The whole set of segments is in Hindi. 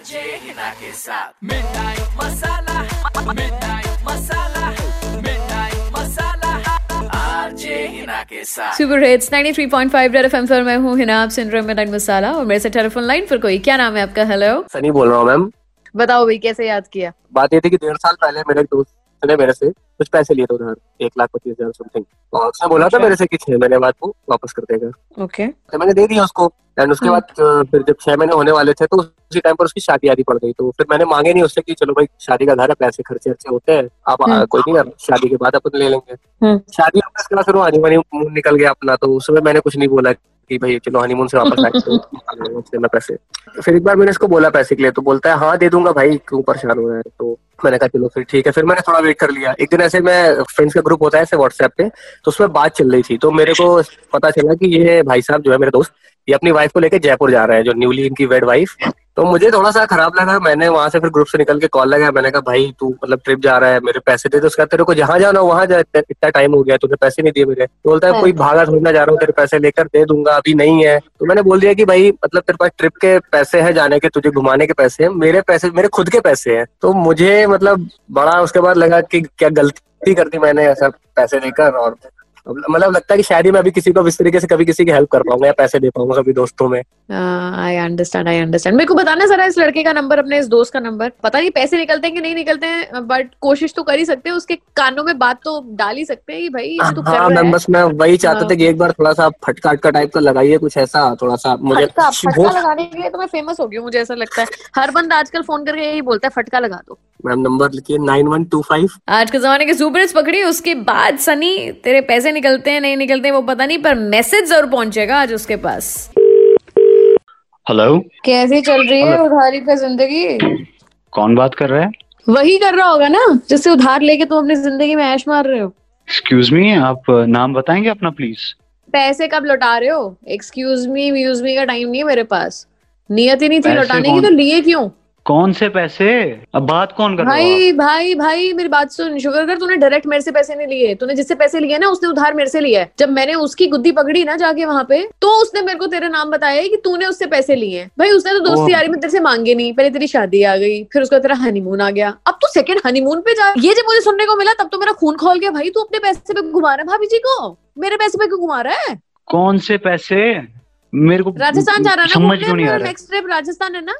आरजे हिना के साथ midnight masala midnight masala midnight masala RJ Hina के साथ सुपर हिट्स 93.5 रेड एफएम पर मैं हूँ हिना आप सुन रहे हैं मिडनाइट मसाला और मेरे से टेलीफोन लाइन पर कोई। क्या नाम है आपका? हेलो सनी बोल रहा हूँ मैम बताओ भाई कैसे याद किया? बात ये थी कि डेढ़ साल पहले मेरे दोस्त ने मेरे से कुछ पैसे लिए थे उधर एक लाख पच्चीस हज़ार समथिंग और उसने बोला था अच्छा। मेरे से कि छह महीने बाद वो वापस कर देगा। ओके तो मैंने दे दिया उसको। एंड उसके हम्म। बाद फिर जब छह महीने होने वाले थे तो उसी टाइम पर उसकी शादी आदि पड़ गई। तो फिर मैंने मांगे नहीं उससे कि चलो भाई शादी का घर है पैसे खर्चे अच्छे होते हैं आप आ, हम्म। कोई नहीं शादी के बाद अपन ले लेंगे। हम्म। शादी उसके बाद फिर वो हनीमून निकल गया अपना तो उस समय मैंने कुछ नहीं बोला कि भाई चलो हनीमून से वापस आए तो मैं पैसे। फिर एक बार मैंने इसको बोला पैसे के लिए तो बोलता है हाँ दे दूँगा भाई क्यों परेशान हो रहा है? तो मैंने कहा चलो फिर ठीक है। फिर मैंने थोड़ा वेट कर लिया। एक दिन ऐसे मैं फ्रेंड्स का ग्रुप होता है ऐसे व्हाट्सएप पे तो उसमें बात चल रही थी। तो मेरे को पता चला कि ये भाई साहब जो है मेरे दोस्त ये अपनी वाइफ को लेकर जयपुर जा रहे हैं जो न्यूली इनकी वेड वाइफ तो मुझे थोड़ा सा खराब लगा मैंने वहाँ से फिर ग्रुप से निकल के कॉल लगाया मैंने कहा भाई तू मतलब ट्रिप जा रहा है मेरे पैसे दे दे उसका तेरे को जहाँ जाना हो वहाँ जा इतना इतना टाइम हो गया तूने पैसे नहीं दिए मेरे। तो बोलता है कोई भागा थोड़ी ना जा रहा हूँ तेरे पैसे लेकर दे दूँगा अभी नहीं है। तो मैंने बोल दिया कि भाई मतलब तेरे पास ट्रिप के पैसे है जाने के तुझे घुमाने के पैसे है मेरे पैसे मेरे खुद के पैसे है। तो मुझे मतलब बड़ा उसके बाद लगा कि क्या गलती कर दी मैंने ऐसा पैसे देकर और मतलब लगता है कि शायद ही मैं अभी किसी को इस तरीके से कभी किसी की हेल्प कर पाऊँगा या पैसे दे पाऊँगा कभी दोस्तों में। आई अंडरस्टैंड आई अंडरस्टैंड मेरे को बताना जरा इस लड़के का नंबर अपने इस दोस्त का नंबर पता नहीं पैसे निकलते हैं कि नहीं निकलते हैं बट कोशिश तो कर ही सकते हैं उसके कानों में बात तो डाल ही सकते हैं कि भाई ये तू हाँ मैम बस मैं वही चाहता था कि एक बार थोड़ा सा फटका अटका टाइप का लगाइए कुछ ऐसा थोड़ा सा मुझे फटका लगाने के लिए तो मैं फ़ेमस हो गई हूँ मुझे ऐसा लगता है। हर बंदा आजकल फ़ोन करके यही बोलता है फटका लगा दो। मैम नंबर लिखिए नाइन वन टू फाइव। आज के जमाने के सुपर हिट्स पकड़ी उसके बाद सनी तेरे पैसे निकलते हैं नहीं निकलते हैं वो पता नहीं पर मैसेज ज़रूर पहुंचेगा आज उसके पास। हेलो कैसी चल रही है उधारी पे ज़िंदगी? कौन बात कर रहा है? वही कर रहा होगा ना जिससे उधार लेके तुम अपनी ज़िंदगी में ऐश मार रहे हो। एक्सक्यूज मी आप नाम बताएँगे अपना प्लीज़ पैसे कब लौटा रहे हो? एक्सक्यूज मी व्यूज़ मी का टाइम नहीं है मेरे पास। नियत ही नहीं थी लौटाने की तो लिए क्यों? कौन से पैसे? अब बात कौन कर रहा है भाई भाई भाई मेरी बात सुन शुगर कर तूने डायरेक्ट मेरे से पैसे नहीं लिए तूने जिससे पैसे लिए ना उसने उधार मेरे से लिया है। जब मैंने उसकी गुद्दी पकड़ी ना जाके वहाँ पे तो उसने मेरे को तेरा नाम बताया कि तूने उससे पैसे लिए हैं। भाई उसने तो दोस्ती यारी में तेरे से मांगे नहीं। पहले तेरी शादी आ गई फिर उसका तेरा हनीमून आ गया। अब तू सेकंड हनीमून पे जा ये जब मुझे सुनने को मिला तब तो मेरा खून खोल गया। भाई तू अपने पैसे पे घुमा रहा है भाभी जी को? मेरे पैसे पे क्यों घुमा रहा है? कौन से पैसे? मेरे को राजस्थान जा रहा है ना रहा नेक्स्ट ट्रिप राजस्थान है ना?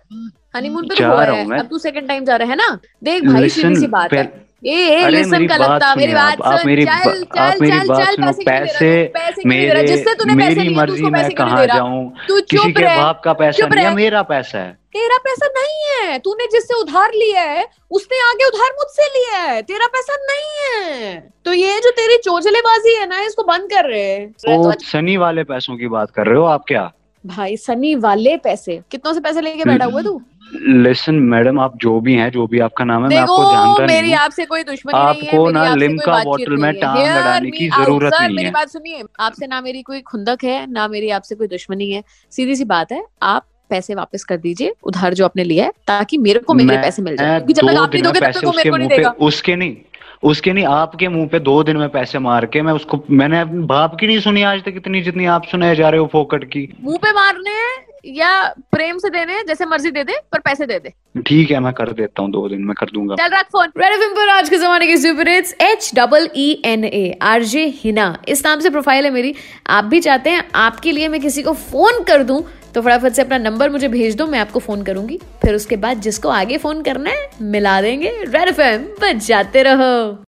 हनीमून पे जा तो हुआ रहा हूँ। अब तू सेकंड टाइम जा रहा है ना? देख भाई सीधी सी बात है। ए ए लिसन का लगता मेरी बात सुन। मेरी चल चल आप मेरी चल चल पैसे मेरे जिससे तूने पैसे मेरी लिए मर्ज़ी मैं कहाँ जाऊँ? तू चुप रह बाप का पैसा नहीं है मेरा पैसा है। तेरा पैसा नहीं है। तूने जिससे उधार लिया है उसने आगे उधार मुझसे लिया है। तेरा पैसा नहीं है। तो ये जो तेरी चोचलेबाजी है ना इसको बंद कर रहे हैं। तो सनी वाले पैसों की बात कर रहे हो आप क्या? भाई सनी वाले पैसे। कितनों से पैसे लेके बैठा हुआ तू? लिसन मैडम आप जो भी हैं जो भी आपका नाम है मैं आपको जानता मेरी नहीं मेरी आपसे कोई दुश्मनी नहीं है आपको ना लिमका बॉटल में। टांग लगाने की ज़रूरत नहीं है। मेरी बात सुनिए आपसे ना मेरी कोई खुंदक है ना मेरी आपसे कोई दुश्मनी है। सीधी सी बात है आप पैसे वापस कर दीजिए उधार जो आपने लिया है ताकि मेरे को मेरे पैसे मिल जाए। क्योंकि जब तक आप नहीं दोगे तब तक वो मेरे को नहीं देगा। उसके नहीं उसके नहीं आपके मुँह पे दो दिन में पैसे मार के मैं उसको मैंने बाप की नहीं सुनी आज तक इतनी जितनी आप सुनाए जा रहे हो फोकट की। मुँह पे मारने या प्रेम से देने जैसे मर्ज़ी दे दे पर पैसे दे दे। ठीक है मैं कर देता हूँ दो दिन में कर दूँगा। चल रख फ़ोन। रेड पर आज के जमाने की super hits H double E N A RJ Hina इस नाम से प्रोफ़ाइल है मेरी। आप भी चाहते हैं आपके लिए मैं किसी को फ़ोन कर दूँ तो फटाफट से अपना नंबर मुझे भेज दो, मैं आपको फ़ोन करूँगी। फिर उसके बाद जिसको आगे फ़ोन करना है, मिला देंगे। रेड एफ़ बच जाते रहो।